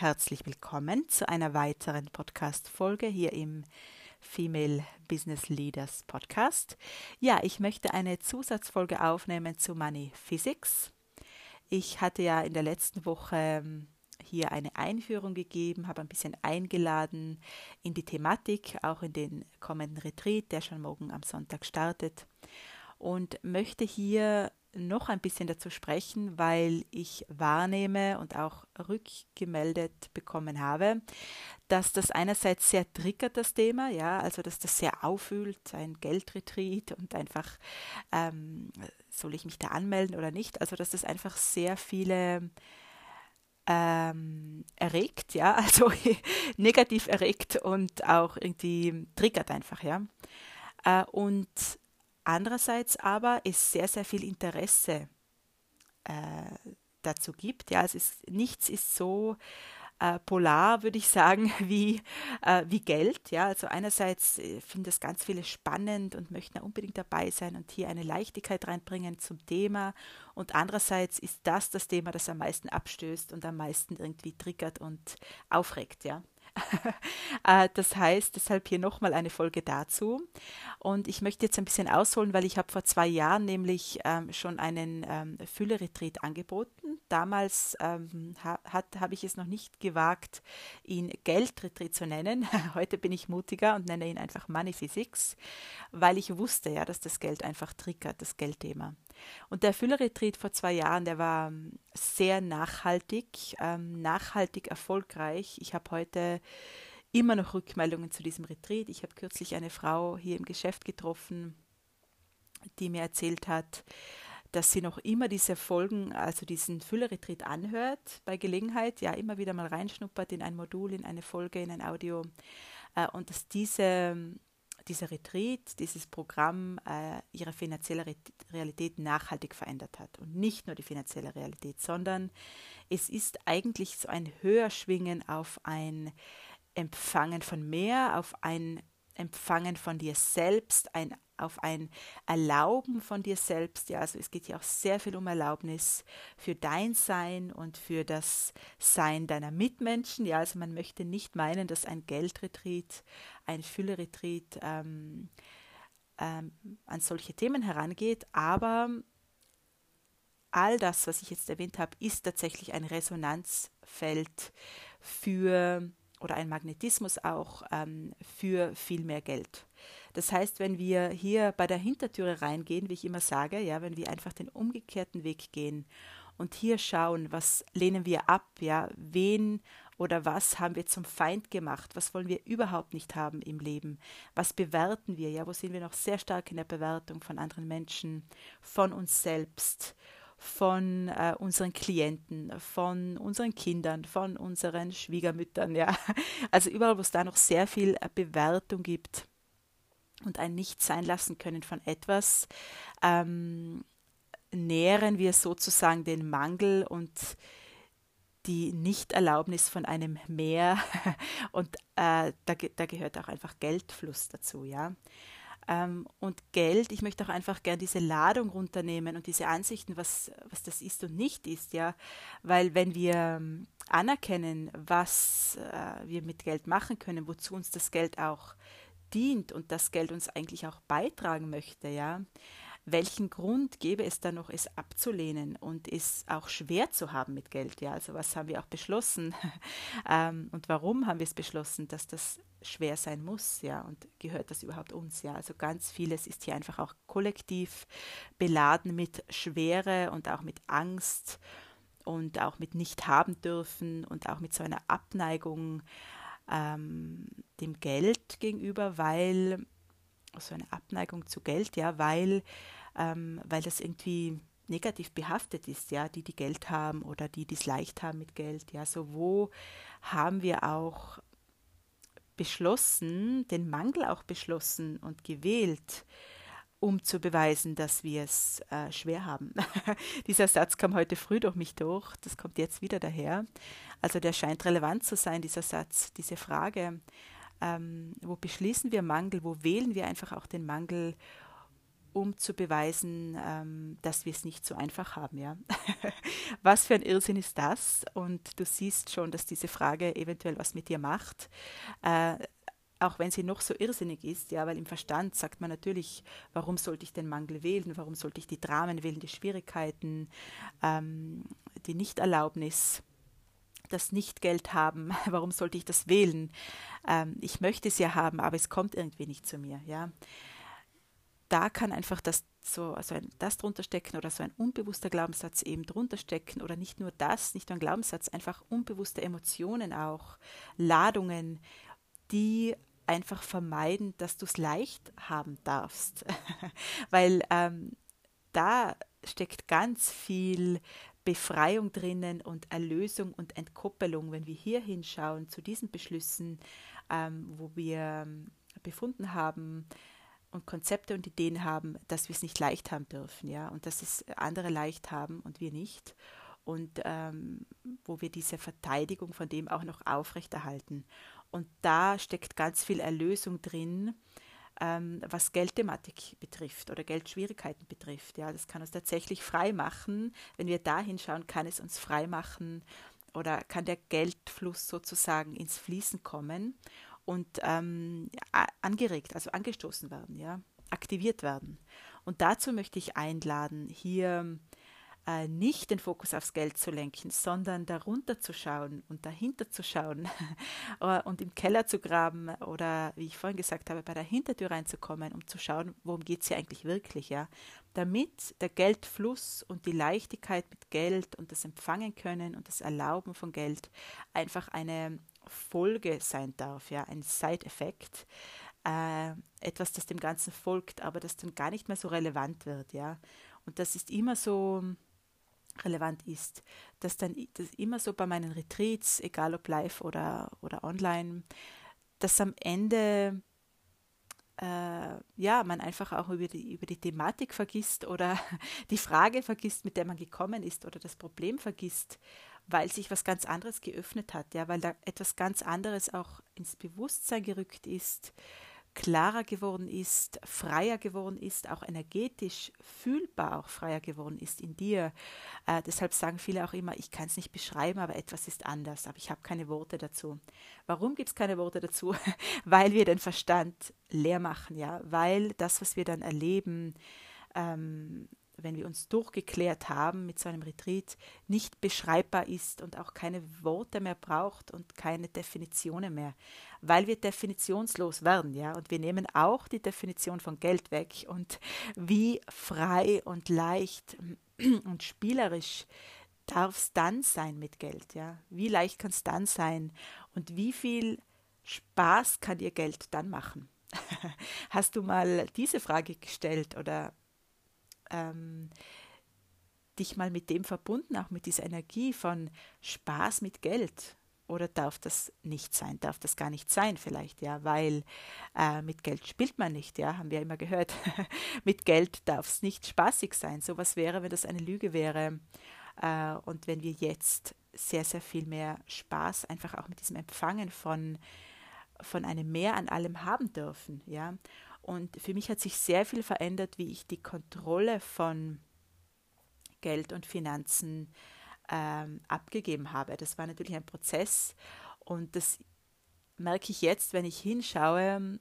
herzlich willkommen zu einer weiteren Podcast-Folge hier im Female Business Leaders Podcast. Ja, ich möchte eine Zusatzfolge aufnehmen zu Money Physics. Ich hatte ja in der letzten Woche ähm, hier eine Einführung gegeben, habe ein bisschen eingeladen in die Thematik, auch in den kommenden Retreat, der schon morgen am Sonntag startet und möchte hier noch ein bisschen dazu sprechen, weil ich wahrnehme und auch rückgemeldet bekommen habe, dass das einerseits sehr triggert, das Thema, ja, also dass das sehr auffühlt, ein Geldretreat und einfach, ähm, soll ich mich da anmelden oder nicht, also dass das einfach sehr viele ähm, erregt, ja, also negativ erregt und auch irgendwie triggert einfach, ja. Äh, und Andererseits aber es sehr, sehr viel Interesse äh, dazu gibt. Ja, es ist, nichts ist so äh, polar, würde ich sagen, wie, äh, wie Geld. Ja, also einerseits äh, finden das ganz viele spannend und möchten unbedingt dabei sein und hier eine Leichtigkeit reinbringen zum Thema. Und andererseits ist das das Thema, das am meisten abstößt und am meisten irgendwie triggert und aufregt. Ja, das heißt, deshalb hier nochmal eine Folge dazu. Und ich möchte jetzt ein bisschen ausholen, weil ich habe vor zwei Jahren nämlich ähm, schon einen ähm, Fülle-Retreat angeboten. Damals ähm, ha, habe ich es noch nicht gewagt, ihn Geldretreat zu nennen. Heute bin ich mutiger und nenne ihn einfach Money Physics, weil ich wusste ja, dass das Geld einfach triggert, das Geldthema. Und der Füllerretreat vor zwei Jahren, der war ähm, sehr nachhaltig, ähm, nachhaltig erfolgreich. Ich habe heute immer noch Rückmeldungen zu diesem Retreat. Ich habe kürzlich eine Frau hier im Geschäft getroffen, die mir erzählt hat, dass sie noch immer diese Folgen, also diesen Füllerretreat anhört bei Gelegenheit, ja immer wieder mal reinschnuppert in ein Modul, in eine Folge, in ein Audio äh, und dass diese dieser Retreat, dieses Programm äh, ihre finanzielle Re Realität nachhaltig verändert hat. Und nicht nur die finanzielle Realität, sondern es ist eigentlich so ein Höherschwingen auf ein Empfangen von mehr, auf ein Empfangen von dir selbst, ein auf ein Erlauben von dir selbst. Ja, also es geht ja auch sehr viel um Erlaubnis für dein Sein und für das Sein deiner Mitmenschen. Ja, also man möchte nicht meinen, dass ein Geldretreat, ein Fülleretreat ähm, ähm, an solche Themen herangeht, aber all das, was ich jetzt erwähnt habe, ist tatsächlich ein Resonanzfeld für oder ein Magnetismus auch ähm, für viel mehr Geld. Das heißt, wenn wir hier bei der Hintertüre reingehen, wie ich immer sage, ja, wenn wir einfach den umgekehrten Weg gehen und hier schauen, was lehnen wir ab, ja, wen oder was haben wir zum Feind gemacht, was wollen wir überhaupt nicht haben im Leben, was bewerten wir, ja, wo sind wir noch sehr stark in der Bewertung von anderen Menschen, von uns selbst von äh, unseren Klienten, von unseren Kindern, von unseren Schwiegermüttern, ja. Also überall, wo es da noch sehr viel äh, Bewertung gibt und ein Nicht sein lassen können von etwas, ähm, nähren wir sozusagen den Mangel und die Nichterlaubnis von einem Mehr und äh, da, da gehört auch einfach Geldfluss dazu, ja. Ähm, und Geld, ich möchte auch einfach gern diese Ladung runternehmen und diese Ansichten, was, was das ist und nicht ist, ja. Weil wenn wir ähm, anerkennen, was äh, wir mit Geld machen können, wozu uns das Geld auch dient und das Geld uns eigentlich auch beitragen möchte, ja, welchen Grund gäbe es da noch, es abzulehnen und es auch schwer zu haben mit Geld? Ja, also was haben wir auch beschlossen ähm, und warum haben wir es beschlossen, dass das schwer sein muss? Ja, und gehört das überhaupt uns? Ja, also ganz vieles ist hier einfach auch kollektiv beladen mit Schwere und auch mit Angst und auch mit nicht haben dürfen und auch mit so einer Abneigung ähm, dem Geld gegenüber, weil so eine Abneigung zu Geld, ja, weil ähm, weil das irgendwie negativ behaftet ist, ja, die, die Geld haben oder die, die es leicht haben mit Geld, ja, so wo haben wir auch beschlossen, den Mangel auch beschlossen und gewählt, um zu beweisen, dass wir es äh, schwer haben. Dieser Satz kam heute früh durch mich durch, das kommt jetzt wieder daher. Also der scheint relevant zu sein, dieser Satz, diese Frage, ähm, wo beschließen wir Mangel, wo wählen wir einfach auch den Mangel um zu beweisen, ähm, dass wir es nicht so einfach haben. Ja? was für ein Irrsinn ist das? Und du siehst schon, dass diese Frage eventuell was mit dir macht. Äh, auch wenn sie noch so irrsinnig ist, ja, weil im Verstand sagt man natürlich, warum sollte ich den Mangel wählen, warum sollte ich die Dramen wählen, die Schwierigkeiten, ähm, die Nichterlaubnis, das Nicht-Geld haben, warum sollte ich das wählen? Ähm, ich möchte es ja haben, aber es kommt irgendwie nicht zu mir, ja. Da kann einfach das so also ein, das drunter stecken oder so ein unbewusster Glaubenssatz eben drunter stecken oder nicht nur das, nicht nur ein Glaubenssatz, einfach unbewusste Emotionen auch, Ladungen, die einfach vermeiden, dass du es leicht haben darfst, weil ähm, da steckt ganz viel Befreiung drinnen und Erlösung und Entkoppelung, wenn wir hier hinschauen zu diesen Beschlüssen, ähm, wo wir ähm, befunden haben, und Konzepte und Ideen haben, dass wir es nicht leicht haben dürfen, ja, und dass es andere leicht haben und wir nicht. Und ähm, wo wir diese Verteidigung von dem auch noch aufrechterhalten. Und da steckt ganz viel Erlösung drin, ähm, was Geldthematik betrifft oder Geldschwierigkeiten betrifft. Ja, das kann uns tatsächlich frei machen. Wenn wir da hinschauen, kann es uns frei machen oder kann der Geldfluss sozusagen ins Fließen kommen und ähm, angeregt, also angestoßen werden, ja, aktiviert werden. Und dazu möchte ich einladen, hier äh, nicht den Fokus aufs Geld zu lenken, sondern darunter zu schauen und dahinter zu schauen äh, und im Keller zu graben oder, wie ich vorhin gesagt habe, bei der Hintertür reinzukommen, um zu schauen, worum geht es hier eigentlich wirklich, ja. Damit der Geldfluss und die Leichtigkeit mit Geld und das Empfangen können und das Erlauben von Geld einfach eine Folge sein darf, ja, ein Side-Effekt, äh, etwas, das dem Ganzen folgt, aber das dann gar nicht mehr so relevant wird, ja. Und das ist immer so relevant ist, dass dann das immer so bei meinen Retreats, egal ob live oder, oder online, dass am Ende äh, ja, man einfach auch über die, über die Thematik vergisst oder die Frage vergisst, mit der man gekommen ist oder das Problem vergisst weil sich was ganz anderes geöffnet hat, ja, weil da etwas ganz anderes auch ins Bewusstsein gerückt ist, klarer geworden ist, freier geworden ist, auch energetisch fühlbar auch freier geworden ist in dir. Äh, deshalb sagen viele auch immer, ich kann es nicht beschreiben, aber etwas ist anders, aber ich habe keine Worte dazu. Warum gibt es keine Worte dazu? weil wir den Verstand leer machen, ja, weil das, was wir dann erleben, ähm, wenn wir uns durchgeklärt haben mit so einem Retreat, nicht beschreibbar ist und auch keine Worte mehr braucht und keine Definitionen mehr, weil wir definitionslos werden, ja, und wir nehmen auch die Definition von Geld weg und wie frei und leicht und spielerisch darf es dann sein mit Geld, ja? Wie leicht kann es dann sein und wie viel Spaß kann dir Geld dann machen? Hast du mal diese Frage gestellt oder ähm, dich mal mit dem verbunden, auch mit dieser Energie von Spaß mit Geld. Oder darf das nicht sein? Darf das gar nicht sein vielleicht, ja, weil äh, mit Geld spielt man nicht, ja, haben wir immer gehört. mit Geld darf es nicht spaßig sein. So was wäre, wenn das eine Lüge wäre. Äh, und wenn wir jetzt sehr, sehr viel mehr Spaß einfach auch mit diesem Empfangen von, von einem Mehr an allem haben dürfen, ja. Und für mich hat sich sehr viel verändert, wie ich die Kontrolle von Geld und Finanzen ähm, abgegeben habe. Das war natürlich ein Prozess und das merke ich jetzt, wenn ich hinschaue,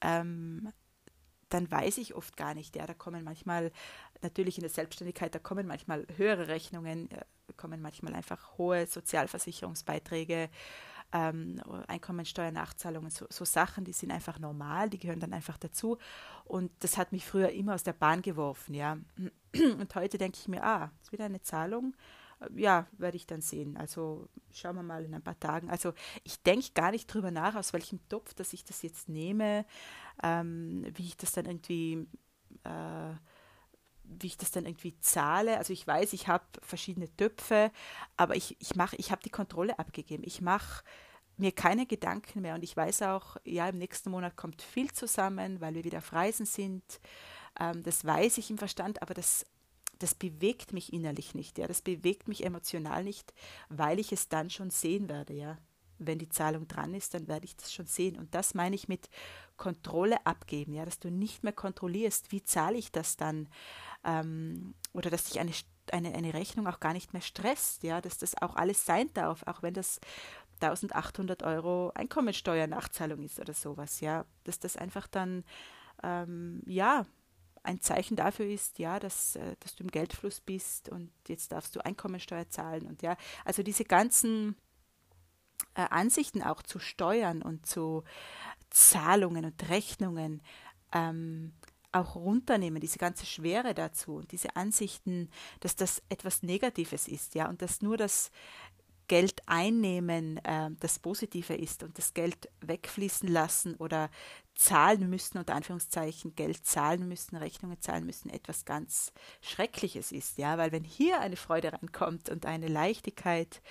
ähm, dann weiß ich oft gar nicht. Ja, da kommen manchmal natürlich in der Selbstständigkeit, da kommen manchmal höhere Rechnungen, äh, kommen manchmal einfach hohe Sozialversicherungsbeiträge ähm, Einkommensteuernachzahlungen, so, so Sachen, die sind einfach normal, die gehören dann einfach dazu. Und das hat mich früher immer aus der Bahn geworfen, ja. Und heute denke ich mir, ah, ist wieder eine Zahlung, ja, werde ich dann sehen. Also schauen wir mal in ein paar Tagen. Also ich denke gar nicht drüber nach, aus welchem Topf, dass ich das jetzt nehme, ähm, wie ich das dann irgendwie äh, wie ich das dann irgendwie zahle. Also ich weiß, ich habe verschiedene Töpfe, aber ich, ich mache, ich habe die Kontrolle abgegeben. Ich mache mir keine Gedanken mehr und ich weiß auch, ja, im nächsten Monat kommt viel zusammen, weil wir wieder auf Reisen sind. Ähm, das weiß ich im Verstand, aber das, das bewegt mich innerlich nicht, ja, das bewegt mich emotional nicht, weil ich es dann schon sehen werde, ja. Wenn die Zahlung dran ist, dann werde ich das schon sehen. Und das meine ich mit Kontrolle abgeben, ja, dass du nicht mehr kontrollierst, wie zahle ich das dann, ähm, oder dass dich eine, eine, eine Rechnung auch gar nicht mehr stresst, ja, dass das auch alles sein darf, auch wenn das 1800 Euro Einkommensteuernachzahlung ist oder sowas, ja, dass das einfach dann, ähm, ja, ein Zeichen dafür ist, ja, dass, äh, dass du im Geldfluss bist und jetzt darfst du Einkommensteuer zahlen und ja, also diese ganzen äh, Ansichten auch zu Steuern und zu Zahlungen und Rechnungen ähm, auch runternehmen, diese ganze Schwere dazu und diese Ansichten, dass das etwas Negatives ist, ja, und dass nur das Geld einnehmen äh, das Positive ist und das Geld wegfließen lassen oder zahlen müssen, unter Anführungszeichen Geld zahlen müssen, Rechnungen zahlen müssen, etwas ganz Schreckliches ist, ja, weil wenn hier eine Freude reinkommt und eine Leichtigkeit,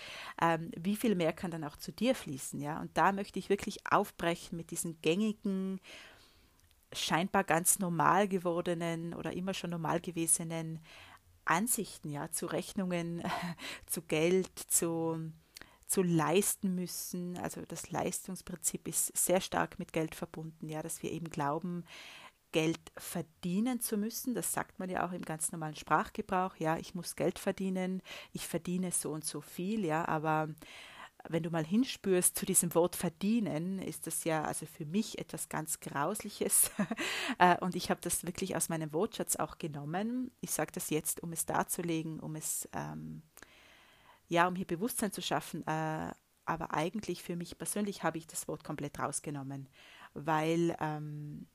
ähm, wie viel mehr kann dann auch zu dir fließen, ja, und da möchte ich wirklich aufbrechen mit diesen gängigen, scheinbar ganz normal gewordenen oder immer schon normal gewesenen Ansichten, ja, zu Rechnungen, zu Geld, zu, zu leisten müssen. Also das Leistungsprinzip ist sehr stark mit Geld verbunden, ja, dass wir eben glauben, Geld verdienen zu müssen. Das sagt man ja auch im ganz normalen Sprachgebrauch. Ja, ich muss Geld verdienen, ich verdiene so und so viel, ja, aber wenn du mal hinspürst zu diesem Wort verdienen, ist das ja also für mich etwas ganz Grausliches. Äh, und ich habe das wirklich aus meinem Wortschatz auch genommen. Ich sage das jetzt, um es darzulegen, um es, ähm, ja, um hier Bewusstsein zu schaffen. Äh, aber eigentlich für mich persönlich habe ich das Wort komplett rausgenommen, weil, ähm,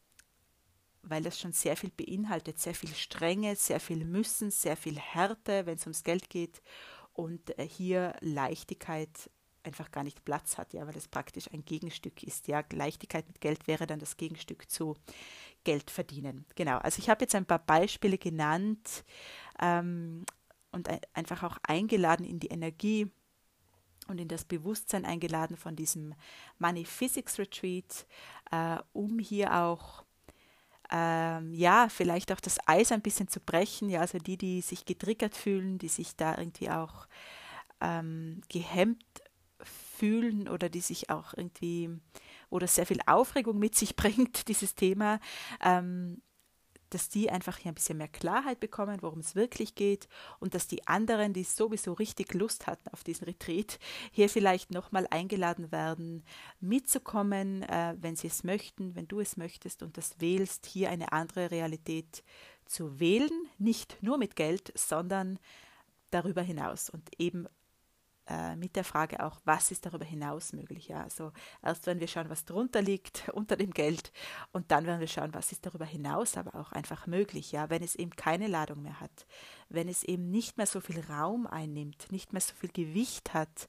weil das schon sehr viel beinhaltet, sehr viel Strenge, sehr viel Müssen, sehr viel Härte, wenn es ums Geld geht und äh, hier Leichtigkeit einfach gar nicht Platz hat, ja, weil es praktisch ein Gegenstück ist. Ja, Leichtigkeit mit Geld wäre dann das Gegenstück zu Geld verdienen. Genau, also ich habe jetzt ein paar Beispiele genannt ähm, und ein, einfach auch eingeladen in die Energie und in das Bewusstsein eingeladen von diesem Money Physics Retreat, äh, um hier auch ähm, ja, vielleicht auch das Eis ein bisschen zu brechen, ja, also die, die sich getriggert fühlen, die sich da irgendwie auch ähm, gehemmt fühlen oder die sich auch irgendwie oder sehr viel Aufregung mit sich bringt, dieses Thema, ähm, dass die einfach hier ein bisschen mehr Klarheit bekommen, worum es wirklich geht und dass die anderen, die sowieso richtig Lust hatten auf diesen Retreat, hier vielleicht nochmal eingeladen werden, mitzukommen, äh, wenn sie es möchten, wenn du es möchtest und das wählst, hier eine andere Realität zu wählen, nicht nur mit Geld, sondern darüber hinaus und eben äh, mit der Frage auch, was ist darüber hinaus möglich. Ja? Also erst werden wir schauen, was drunter liegt, unter dem Geld, und dann werden wir schauen, was ist darüber hinaus aber auch einfach möglich, ja, wenn es eben keine Ladung mehr hat, wenn es eben nicht mehr so viel Raum einnimmt, nicht mehr so viel Gewicht hat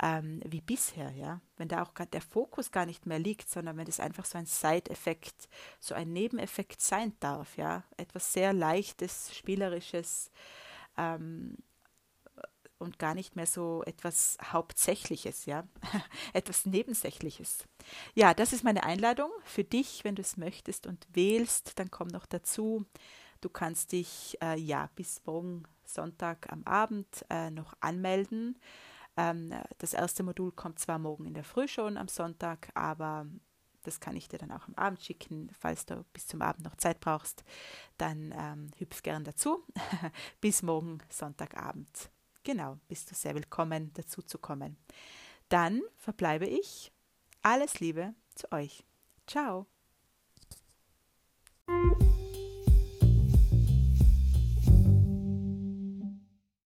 ähm, wie bisher, ja, wenn da auch der Fokus gar nicht mehr liegt, sondern wenn es einfach so ein Side-Effekt, so ein Nebeneffekt sein darf, ja, etwas sehr leichtes, spielerisches, ähm, und gar nicht mehr so etwas Hauptsächliches, ja, etwas Nebensächliches. Ja, das ist meine Einladung für dich, wenn du es möchtest und wählst, dann komm noch dazu. Du kannst dich äh, ja bis morgen Sonntag am Abend äh, noch anmelden. Ähm, das erste Modul kommt zwar morgen in der Früh schon am Sonntag, aber das kann ich dir dann auch am Abend schicken. Falls du bis zum Abend noch Zeit brauchst, dann ähm, hüpf gern dazu. bis morgen Sonntagabend. Genau, bist du sehr willkommen, dazu zu kommen. Dann verbleibe ich. Alles Liebe zu euch. Ciao.